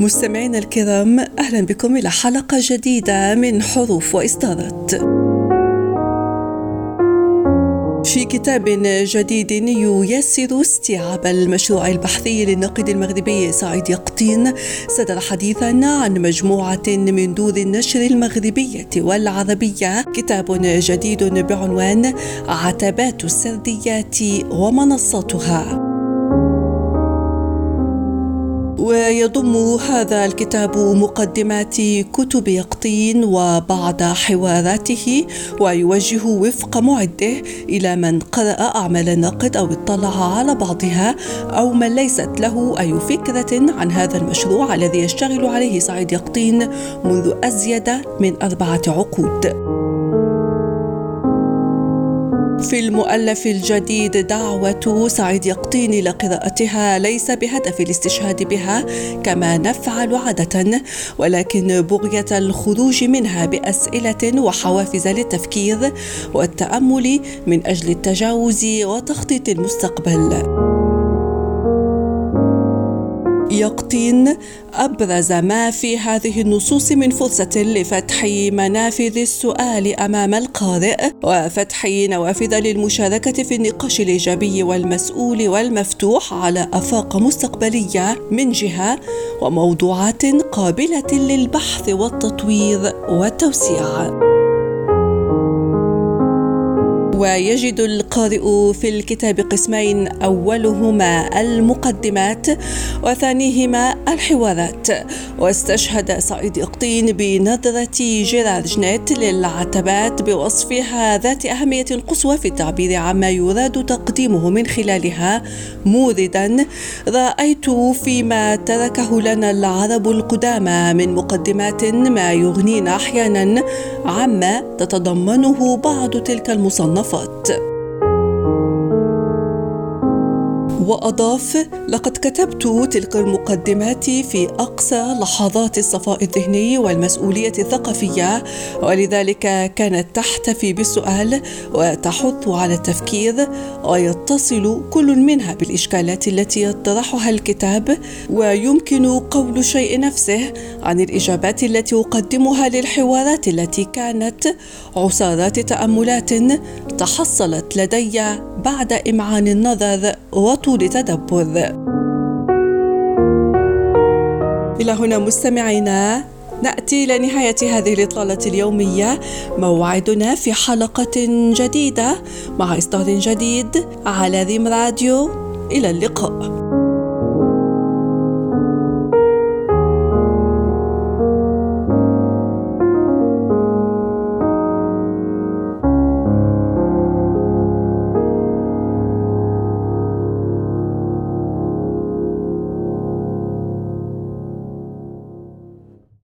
مستمعينا الكرام أهلا بكم إلى حلقة جديدة من حروف وإصدارات في كتاب جديد ييسر استيعاب المشروع البحثي للناقد المغربي سعيد يقطين صدر حديثا عن مجموعة من دور النشر المغربية والعربية. كتاب جديد بعنوان عتبات السرديات ومنصاتها ويضم هذا الكتاب مقدمات كتب يقطين وبعض حواراته ويوجه وفق معده إلى من قرأ أعمال الناقد أو اطلع على بعضها أو من ليست له أي فكرة عن هذا المشروع الذي يشتغل عليه سعيد يقطين منذ أزيد من أربعة عقود. في المؤلف الجديد دعوة سعيد يقطين إلى قراءتها ليس بهدف الاستشهاد بها كما نفعل عادة ولكن بغية الخروج منها بأسئلة وحوافز للتفكير والتأمل من أجل التجاوز وتخطيط المستقبل. يقطين أبرز ما في هذه النصوص من فرصة لفتح منافذ السؤال أمام القارئ وفتح نوافذ للمشاركة في النقاش الإيجابي والمسؤول والمفتوح على أفاق مستقبلية من جهة وموضوعات قابلة للبحث والتطوير والتوسيع. ويجد القارئ في الكتاب قسمين أولهما المقدمات وثانيهما الحوارات. واستشهد سعيد أقطين بنظرة جيرار جنيت للعتبات بوصفها ذات أهمية قصوى في التعبير عما يراد تقديمه من خلالها. موردا رأيت فيما تركه لنا العرب القدامى من مقدمات ما يغنينا أحيانا عما تتضمنه بعض تلك المصنفات الصفات وأضاف لقد كتبت تلك المقدمات في أقصى لحظات الصفاء الذهني والمسؤولية الثقافية ولذلك كانت تحتفي بالسؤال وتحث على التفكير ويتصل كل منها بالإشكالات التي يطرحها الكتاب ويمكن قول الشيء نفسه عن الإجابات التي أقدمها للحوارات التي كانت عصارات تأملات تحصلت لدي بعد إمعان النظر وطول تدبر إلى هنا مستمعينا نأتي إلى نهاية هذه الإطلالة اليومية. موعدنا في حلقة جديدة مع إصدار جديد على ذيم راديو. إلى اللقاء.